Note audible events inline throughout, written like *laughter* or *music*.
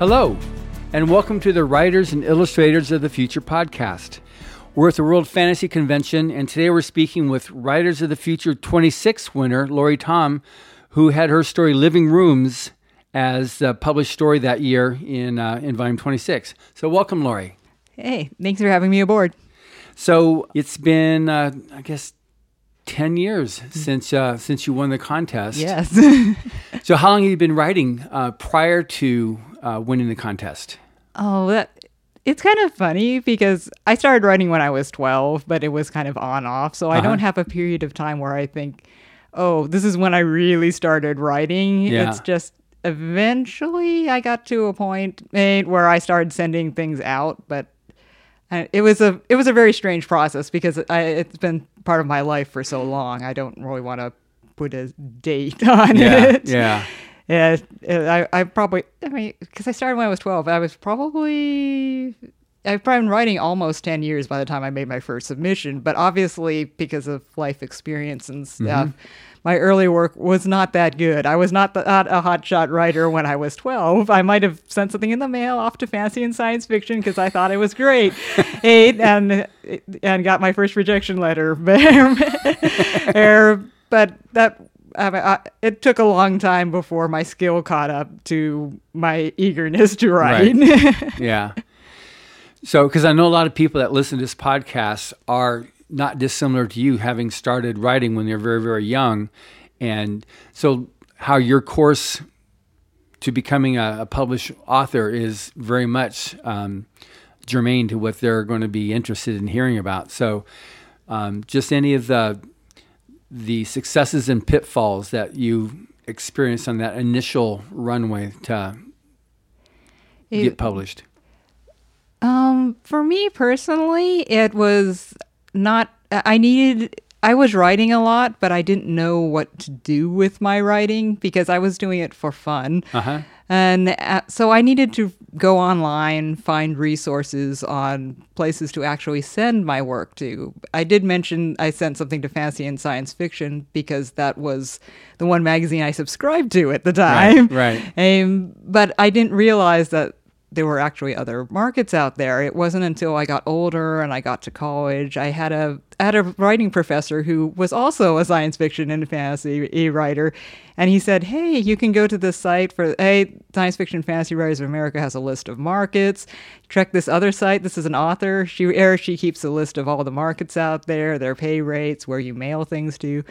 Hello, and welcome to the Writers and Illustrators of the Future podcast. We're at the World Fantasy Convention, and today we're speaking with Writers of the Future 26 winner, Laurie Tom, who had her story Living Rooms as the published story that year in, uh, in volume 26. So, welcome, Laurie. Hey, thanks for having me aboard. So, it's been, uh, I guess, 10 years since uh, since you won the contest. Yes. *laughs* so how long have you been writing uh, prior to uh, winning the contest? oh, that it's kind of funny because I started writing when I was 12, but it was kind of on off. So I Uh-huh. don't have a period of time where I think, oh, this is when I really started writing. Yeah. It's just eventually I got to a point eh, where I started sending things out, but uh, it was a it was a very strange process because I, it's been part of my life for so long. I don't really want to put a date *laughs* on Yeah, it. yeah. Yeah, I, I probably, I mean, because I started when I was 12. I was probably, I've probably been writing almost 10 years by the time I made my first submission. But obviously, because of life experience and stuff, my early work was not that good. I was not, the, not a hotshot writer when I was 12. I might have sent something in the mail off to fantasy and science fiction because I thought it was great. *laughs* Eight, and, and got my first rejection letter. *laughs* Er, but that I mean, I, it took a long time before my skill caught up to my eagerness to write. *laughs* yeah. So, because I know a lot of people that listen to this podcast are not dissimilar to you, having started writing when they're very, very young. And so, how your course to becoming a, a published author is very much um, germane to what they're going to be interested in hearing about. So, um, just any of the the successes and pitfalls that you experienced on that initial runway to It- get published. Um, for me personally, it was not. I needed. I was writing a lot, but I didn't know what to do with my writing because I was doing it for fun. Uh huh. And uh, so I needed to go online, find resources on places to actually send my work to. I did mention I sent something to Fantasy and Science Fiction because that was the one magazine I subscribed to at the time. right. *laughs* Um, but I didn't realize that there were actually other markets out there. It wasn't until I got older and I got to college. I had a had a writing professor who was also a science fiction and fantasy writer, and he said, "Hey, you can go to this site for hey, Science Fiction Fantasy Writers of America has a list of markets. Check this other site. This is an author. She er, she keeps a list of all the markets out there, their pay rates, where you mail things to."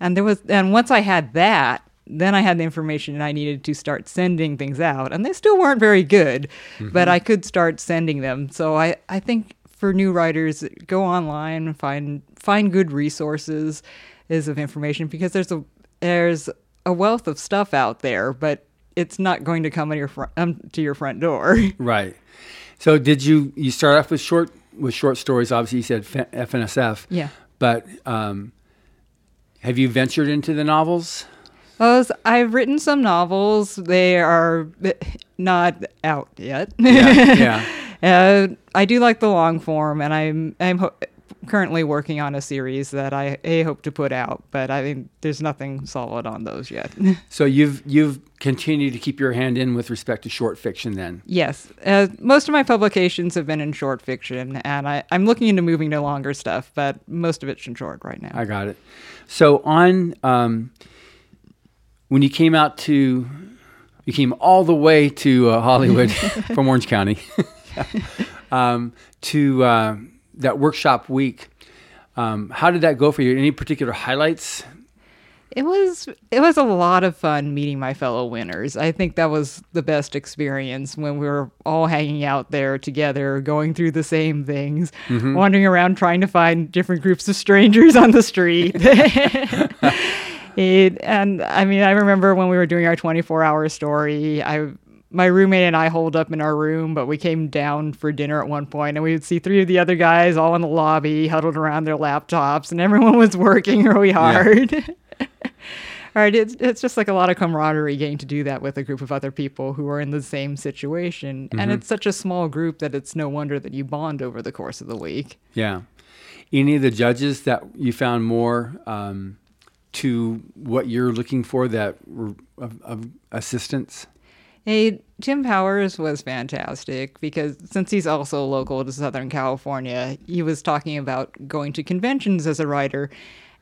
And there was and once I had that, then I had the information and I needed to start sending things out. And they still weren't very good, but I could start sending them. So I, I think for new writers, go online, find find good resources is of information because there's a there's a wealth of stuff out there, but it's not going to come on your front um, to your front door. *laughs* Right. So did you you start off with short with short stories? Obviously, you said F&SF. Yeah. But um, have you ventured into the novels? Those I've written some novels. They are not out yet. Yeah. yeah. *laughs* Uh, I do like the long form, and I'm I'm ho- currently working on a series that I hope to put out, but I mean there's nothing solid on those yet. *laughs* So you've you've continued to keep your hand in with respect to short fiction. Then. yes, uh, most of my publications have been in short fiction, and I, I'm looking into moving to longer stuff, but most of it's in short right now. I got it. So on um, when you came out to you came all the way to uh, Hollywood *laughs* from Orange County *laughs* um, to uh, that workshop week. Um, how did that go for you? Any particular highlights? It was it was a lot of fun meeting my fellow winners. I think that was the best experience when we were all hanging out there together, going through the same things, wandering around trying to find different groups of strangers on the street. *laughs* it, and I mean, I remember when we were doing our 24-hour story, I my roommate and I holed up in our room, but we came down for dinner at one point, and we would see three of the other guys all in the lobby, huddled around their laptops, and everyone was working really hard. All *laughs* right, it's it's just like a lot of camaraderie getting to do that with a group of other people who are in the same situation, and it's such a small group that it's no wonder that you bond over the course of the week. Yeah. Any of the judges that you found more um, to what you're looking for that of, of assistance? Hey, Tim Powers was fantastic because since he's also local to Southern California, he was talking about going to conventions as a writer,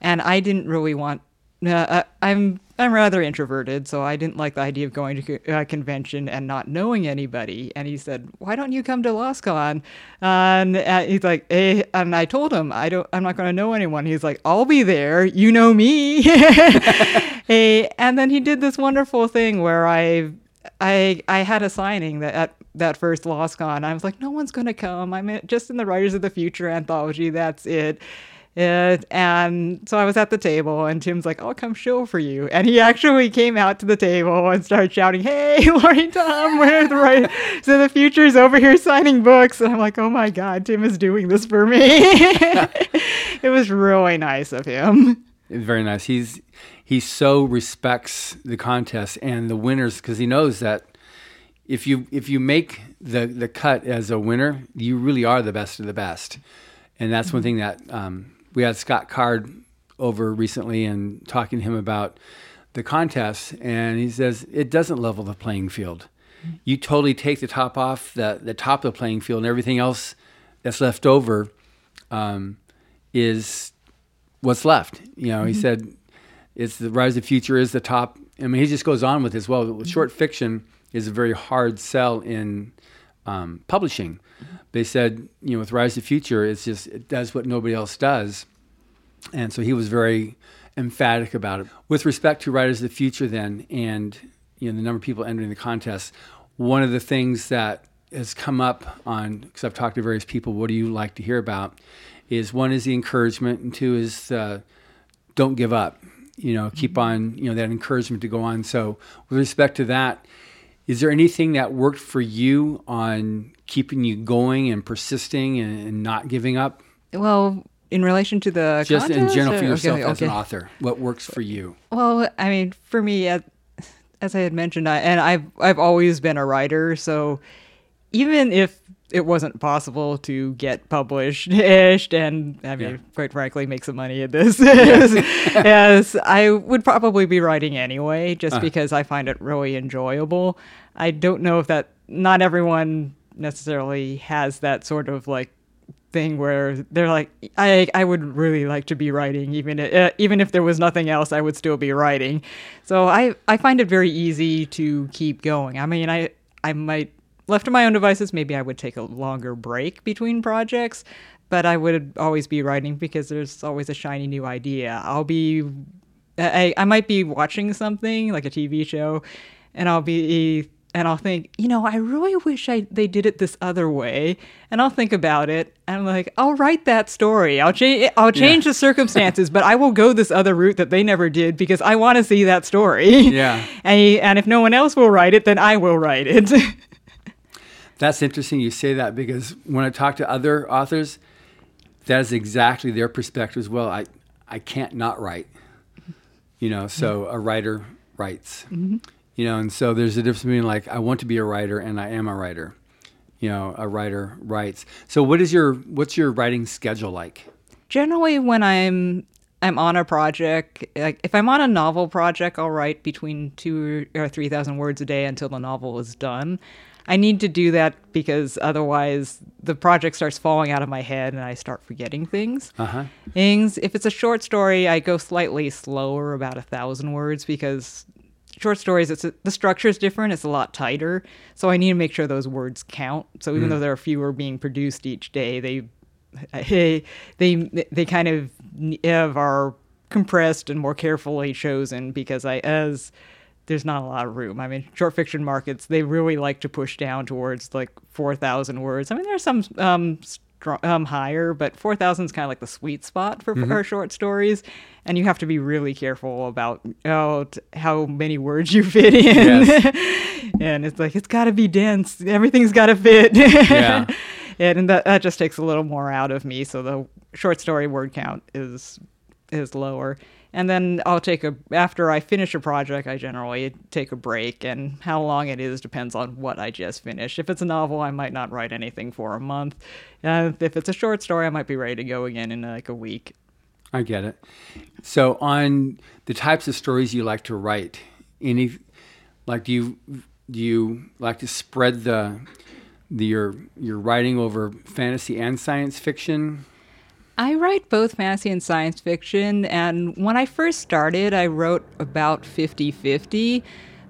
and I didn't really want. Uh, I'm I'm rather introverted, so I didn't like the idea of going to a convention and not knowing anybody. And he said, "Why don't you come to LOSCON?" And uh, he's like, "Hey," and I told him, "I don't. I'm not going to know anyone." He's like, "I'll be there. You know me." hey, *laughs* and then he did this wonderful thing where I I I had a signing that at that first LOSCON. I was like, no one's gonna come. I'm just in the Writers of the Future anthology. That's it. It. And so I was at the table, and Tim's like, "I'll come show for you." And he actually came out to the table and started shouting, "Hey, *laughs* Laurie Tom, we're the right. So the future's over here signing books." And I'm like, "Oh my God, Tim is doing this for me." *laughs* it was really nice of him. It's very nice. He's he so respects the contest and the winners because he knows that if you if you make the the cut as a winner, you really are the best of the best. And that's mm-hmm. one thing that um, we had Scott Card over recently and talking to him about the contest, and he says it doesn't level the playing field. Mm-hmm. You totally take the top off the the top of the playing field, and everything else that's left over um, is what's left. You know, mm-hmm. he said it's the Writers of the Future is the top. I mean, he just goes on with as well. Short fiction is a very hard sell in um, publishing. They said, you know, with Writers of the Future, it's just it does what nobody else does, and so he was very emphatic about it. With respect to Writers of the Future, then, and you know, the number of people entering the contest, one of the things that has come up on because I've talked to various people, what do you like to hear about? Is one is the encouragement, and two is the don't give up you know, keep on, you know, that encouragement to go on. So, with respect to that, is there anything that worked for you on keeping you going and persisting and, and not giving up? Well, in relation to the just in general for yourself okay, as an author, what works for you? Well, I mean, for me, as, as I had mentioned, I, and I've I've always been a writer, so even if it wasn't possible to get published and I mean, yeah. quite frankly, make some money at this. *laughs* Yes, I would probably be writing anyway, just uh. because I find it really enjoyable. I don't know if that not everyone necessarily has that sort of like thing where they're like, I I would really like to be writing, even uh, even if there was nothing else, I would still be writing. So I I find it very easy to keep going. I mean, I I might left to my own devices, maybe I would take a longer break between projects, but I would always be writing because there's always a shiny new idea. I'll be, I, I might be watching something like a TV show, and I'll be, and I'll think, you know, I really wish I they did it this other way, and I'll think about it, and I'm like, I'll write that story. I'll change, I'll change yeah. the circumstances, but I will go this other route that they never did because I want to see that story. Yeah, *laughs* and and if no one else will write it, then I will write it. *laughs* That's interesting you say that because when I talk to other authors, that is exactly their perspective as well. I, I can't not write, you know, so a writer writes, mm-hmm. you know, and so there's a difference between like, I want to be a writer and I am a writer, you know, a writer writes. So what is your, what's your writing schedule like? Generally when I'm I'm on a project, like if I'm on a novel project, I'll write between two or three thousand words a day until the novel is done. I need to do that because otherwise the project starts falling out of my head and I start forgetting things. Uh-huh. Things. If it's a short story, I go slightly slower, about a thousand words, because short stories, it's a, the structure is different. It's a lot tighter, so I need to make sure those words count. So even mm. though there are fewer being produced each day, they they they, they kind of are compressed and more carefully chosen because I as there's not a lot of room. I mean, short fiction markets they really like to push down towards like four thousand words. I mean, there's some um, strong, um higher, but four thousand is kind of like the sweet spot for, mm-hmm. for short stories, and you have to be really careful about oh, t- how many words you fit in. Yes. *laughs* and it's like it's got to be dense. Everything's got to fit. *laughs* Yeah. and that that just takes a little more out of me. So the short story word count is is lower and then I'll take a after I finish a project. I generally take a break, and how long it is depends on what I just finished. If it's a novel, I might not write anything for a month. If it's a short story, I might be ready to go again in like a week. I get it. So on the types of stories you like to write, any like do you do you like to spread the, the your your writing over fantasy and science fiction? I write both fantasy and science fiction, and when I first started, I wrote about 50 50,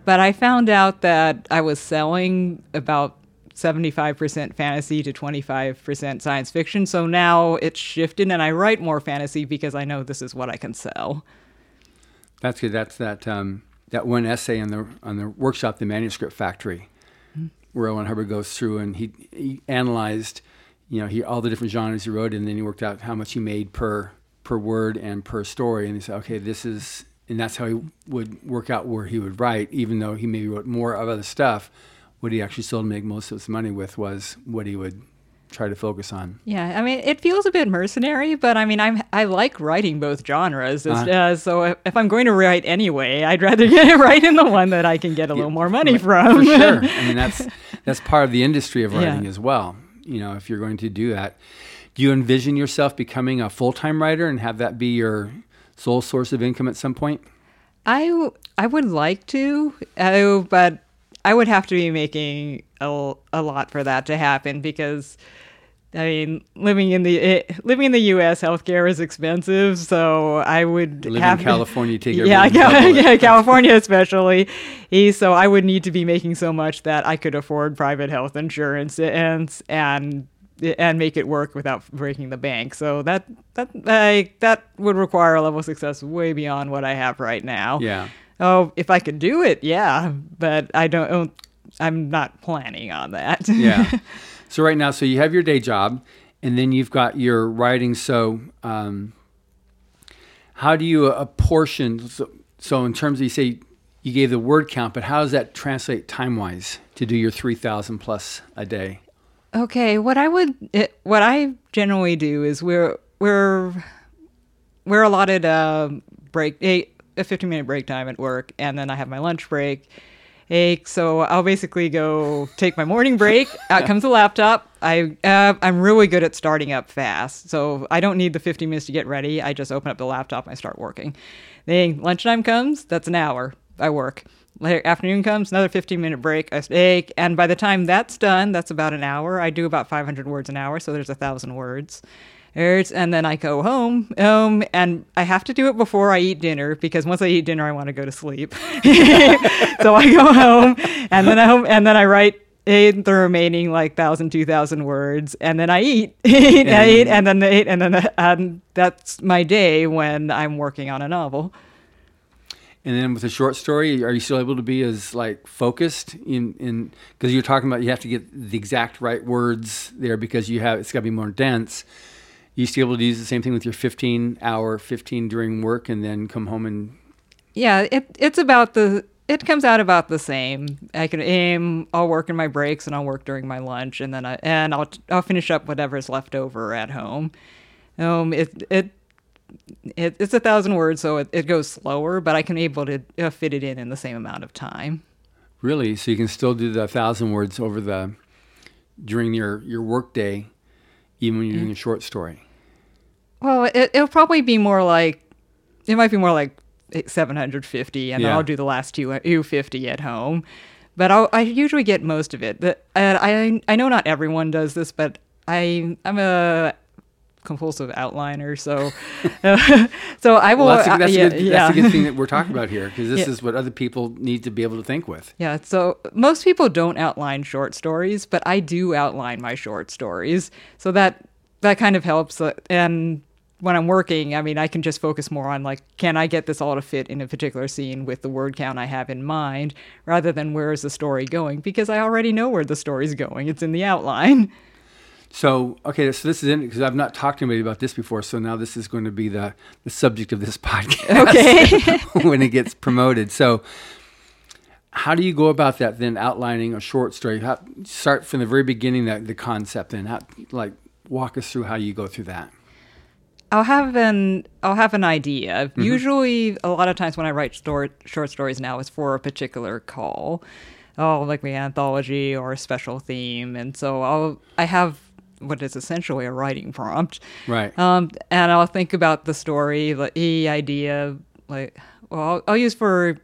but I found out that I was selling about 75% fantasy to 25% science fiction. So now it's shifted, and I write more fantasy because I know this is what I can sell. That's good. That's that um, that one essay on the on the workshop, the manuscript factory, mm-hmm. where L. Ron Hubbard goes through and he, he analyzed, you know, he all the different genres he wrote, and then he worked out how much he made per per word and per story, and he said, okay, this is, and that's how he would work out where he would write, even though he maybe wrote more of other stuff what he actually still make most of his money with was what he would try to focus on. Yeah, I mean, it feels a bit mercenary, but I mean, I'm I like writing both genres. Uh, uh, so if, if, I'm going to write anyway, I'd rather *laughs* get write in the one that I can get a little more money from. For sure. *laughs* I mean, that's that's part of the industry of writing yeah. as well. You know, if you're going to do that, do you envision yourself becoming a full time writer and have that be your sole source of income at some point? I I would like to, uh, but I would have to be making a, a lot for that to happen because I mean, living in the it, eh, living in the U.S., healthcare is expensive, so I would live have in California. Take yeah, *laughs* yeah, California especially. So I would need to be making so much that I could afford private health insurance and and and make it work without breaking the bank. So that that I, that would require a level of success way beyond what I have right now. Yeah. Oh, if I could do it, yeah, but I don't. I'm not planning on that. yeah. *laughs* So right now, so you have your day job, and then you've got your writing. So, um, how do you apportion? So, so in terms of you say you gave the word count, but how does that translate time wise to do your three thousand plus a day? Okay, what I would, what I generally do is we're we're we're allotted a break a 15 minute break time at work, and then I have my lunch break. So I'll basically go take my morning break. Out comes the laptop. I uh, I'm really good at starting up fast, so I don't need the 50 minutes to get ready. I just open up the laptop and I start working. Then lunchtime comes. That's an hour. I work. Later afternoon comes, another 15 minute break. I take, and by the time that's done, that's about an hour. I do about 500 words an hour, so there's a thousand words and then I go home, um, and I have to do it before I eat dinner because once I eat dinner, I want to go to sleep. *laughs* so I go home, and then I home, and then I write the remaining like thousand, two thousand words, and then I eat, *laughs* eat, I eat, and then eat, and then the, and that's my day when I'm working on a novel. And then with a short story, are you still able to be as like focused in in because you're talking about you have to get the exact right words there because you have it's got to be more dense you used to be able to use the same thing with your 15 hour 15 during work and then come home and yeah it, it's about the it comes out about the same i can aim i'll work in my breaks and i'll work during my lunch and then i and i'll i'll finish up whatever's left over at home um it it it, it's a thousand words, so it, it goes slower, but I can able to uh, fit it in in the same amount of time. Really? So you can still do the thousand words over the during your your work day even when you're doing a short story? Well, it, it'll probably be more like it might be more like 750, and yeah. I'll do the last two 250 at home. But I'll, i usually get most of it. But uh, I I know not everyone does this, but I I'm a compulsive outliner, so *laughs* *laughs* so I will. Well, that's, a, that's, uh, yeah, a good, yeah. that's a good thing that we're talking about here because this *laughs* yeah. is what other people need to be able to think with. Yeah. So most people don't outline short stories, but I do outline my short stories, so that that kind of helps. Uh, and when I'm working, I mean, I can just focus more on like, can I get this all to fit in a particular scene with the word count I have in mind, rather than where is the story going? Because I already know where the story's going. It's in the outline. So, okay, so this is in because I've not talked to anybody about this before. So now this is going to be the, the subject of this *laughs* podcast okay. *laughs* when it gets promoted. So, how do you go about that then outlining a short story? How, start from the very beginning, that the concept, then how, like walk us through how you go through that. I'll have an I'll have an idea. Mm-hmm. Usually, a lot of times when I write story, short stories now, it's for a particular call. Oh, like my anthology or a special theme, and so I'll I have what is essentially a writing prompt. Right. Um, and I'll think about the story, the idea. Like, well, I'll, I'll use for,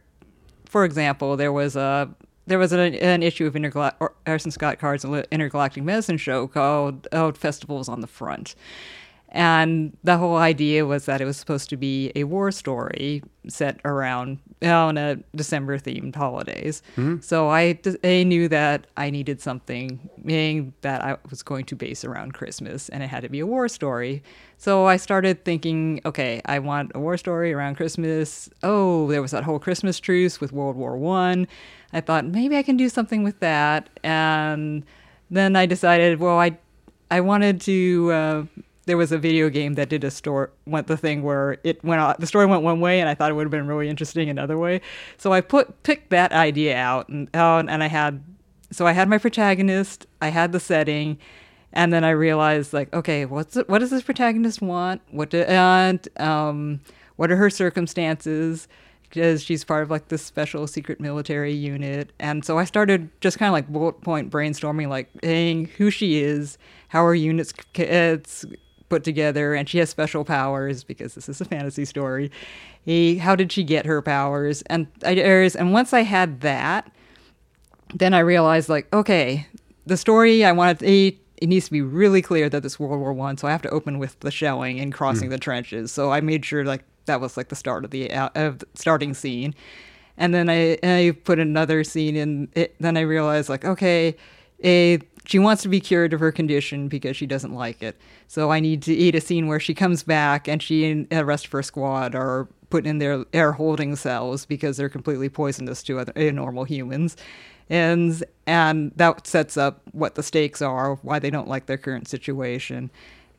for example, there was a there was an, an issue of Intergal- or Orson Scott Card's Intergalactic Medicine show called oh, Festivals on the Front. And the whole idea was that it was supposed to be a war story set around on a December themed holidays. Mm-hmm. So I, I knew that I needed something meaning that I was going to base around Christmas, and it had to be a war story. So I started thinking, okay, I want a war story around Christmas. Oh, there was that whole Christmas truce with World War One. I. I thought maybe I can do something with that, and then I decided, well, I I wanted to. Uh, there was a video game that did a story went the thing where it went the story went one way and I thought it would have been really interesting another way. So I put picked that idea out and and I had so I had my protagonist, I had the setting, and then I realized like okay, what's it, what does this protagonist want? What do, and um, what are her circumstances? Because she's part of like this special secret military unit, and so I started just kind of like bullet point brainstorming, like, saying who she is, how her units it's put together, and she has special powers because this is a fantasy story. He, how did she get her powers? And I, and once I had that, then I realized like, okay, the story I wanted. To, it needs to be really clear that this World War One. So I have to open with the shelling and crossing mm. the trenches. So I made sure like that was like the start of the uh, of the starting scene, and then I I put another scene in. It, then I realized like okay, a she wants to be cured of her condition because she doesn't like it. So I need to eat a scene where she comes back and she and the rest of her squad are put in their air holding cells because they're completely poisonous to other uh, normal humans. And and that sets up what the stakes are, why they don't like their current situation.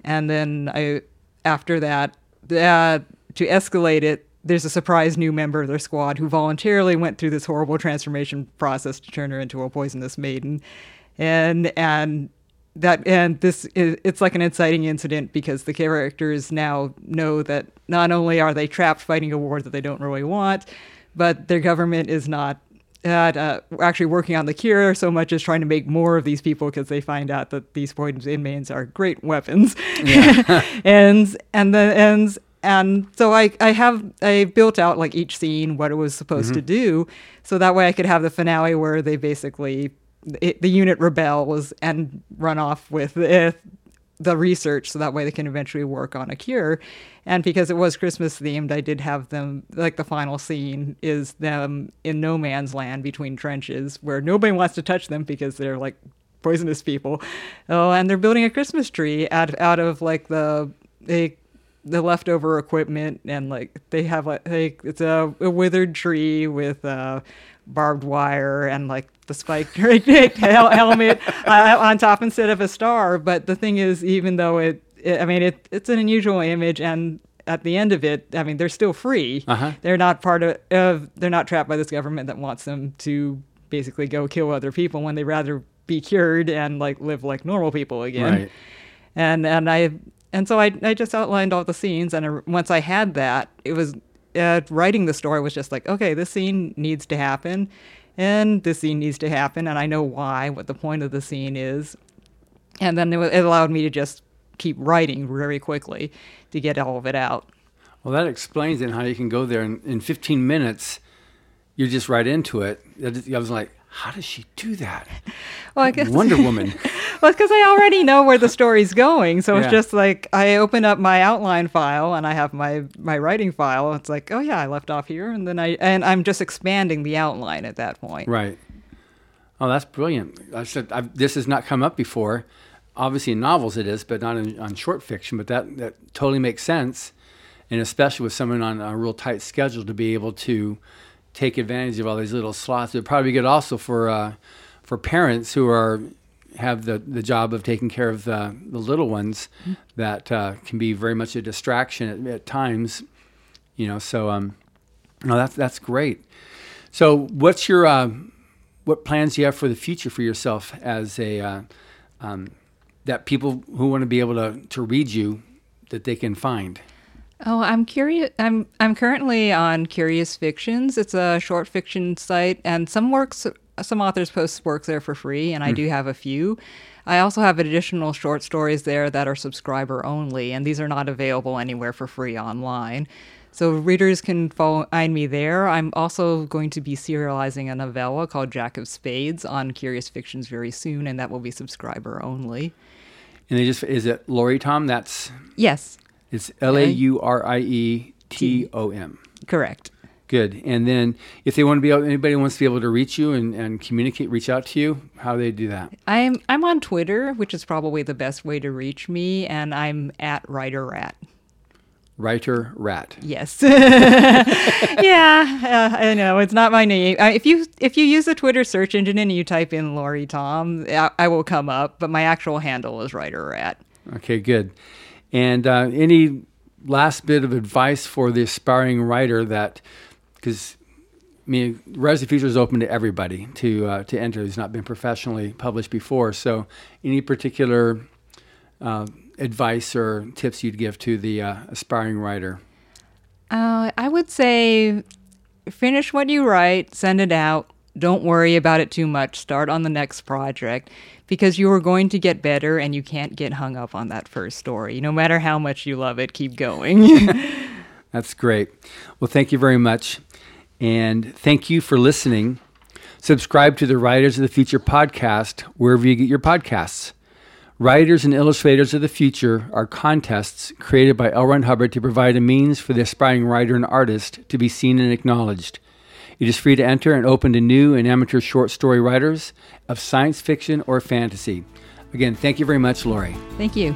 And then I after that, uh, to escalate it, there's a surprise new member of their squad who voluntarily went through this horrible transformation process to turn her into a poisonous maiden and and that and this is, it's like an inciting incident because the characters now know that not only are they trapped fighting a war that they don't really want, but their government is not at, uh, actually working on the cure so much as trying to make more of these people because they find out that these poisoned inmates are great weapons. Yeah. *laughs* and and the and and so I, I have I built out like each scene what it was supposed mm-hmm. to do, so that way I could have the finale where they basically it, the unit rebels and run off with the, the research so that way they can eventually work on a cure. And because it was Christmas themed, I did have them, like the final scene is them in no man's land between trenches where nobody wants to touch them because they're like poisonous people. Oh, and they're building a Christmas tree out, out of like the, they the leftover equipment and like they have like, like it's a, a withered tree with uh barbed wire and like the spiked *laughs* helmet uh, on top instead of a star. But the thing is, even though it, it I mean, it, it's an unusual image, and at the end of it, I mean, they're still free. Uh-huh. They're not part of, of, they're not trapped by this government that wants them to basically go kill other people when they rather be cured and like live like normal people again. Right. And and I and so I I just outlined all the scenes, and I, once I had that, it was uh, writing the story was just like, okay, this scene needs to happen, and this scene needs to happen, and I know why, what the point of the scene is, and then it, it allowed me to just keep writing very quickly to get all of it out. Well, that explains then how you can go there and in 15 minutes, you're just right into it. I was like, how does she do that? *laughs* Well, I guess Wonder *laughs* Woman. well, because I already know where the story's going, so yeah. it's just like I open up my outline file and I have my my writing file. It's like, oh yeah, I left off here, and then I and I'm just expanding the outline at that point. Right. Oh, that's brilliant. I said I've, this has not come up before. Obviously, in novels it is, but not in, on short fiction. But that that totally makes sense, and especially with someone on a real tight schedule to be able to take advantage of all these little slots. It'd probably be good also for uh, for parents who are have the, the job of taking care of the, the little ones mm-hmm. that uh, can be very much a distraction at, at times. You know, so um, no, that's that's great. So, what's your uh, what plans do you have for the future for yourself as a uh, um, that people who want to be able to to read you that they can find? Oh, I'm curious. I'm I'm currently on Curious Fictions. It's a short fiction site, and some works, some authors post works there for free, and I mm. do have a few. I also have additional short stories there that are subscriber only, and these are not available anywhere for free online. So readers can find me there. I'm also going to be serializing a novella called Jack of Spades on Curious Fictions very soon, and that will be subscriber only. And they just is it Laurie Tom? That's yes. It's L A U R I E T O M. Correct. Good. And then if they want to be able, anybody wants to be able to reach you and, and communicate, reach out to you, how do they do that? I'm I'm on Twitter, which is probably the best way to reach me, and I'm at Writer Rat. Writer Rat. Yes. *laughs* yeah, uh, I know it's not my name. Uh, if you if you use the Twitter search engine and you type in Laurie Tom, I, I will come up. But my actual handle is Writer Rat. Okay, good. And uh, any last bit of advice for the aspiring writer that because I mean, of the Future is open to everybody to uh, to enter who's not been professionally published before. So, any particular uh, advice or tips you'd give to the uh, aspiring writer? Uh, I would say finish what you write, send it out. Don't worry about it too much. Start on the next project because you are going to get better and you can't get hung up on that first story. No matter how much you love it, keep going. *laughs* That's great. Well, thank you very much. And thank you for listening. Subscribe to the Writers of the Future podcast wherever you get your podcasts. Writers and Illustrators of the Future are contests created by L. Ron Hubbard to provide a means for the aspiring writer and artist to be seen and acknowledged. It is free to enter and open to new and amateur short story writers of science fiction or fantasy. Again, thank you very much, Laurie. Thank you.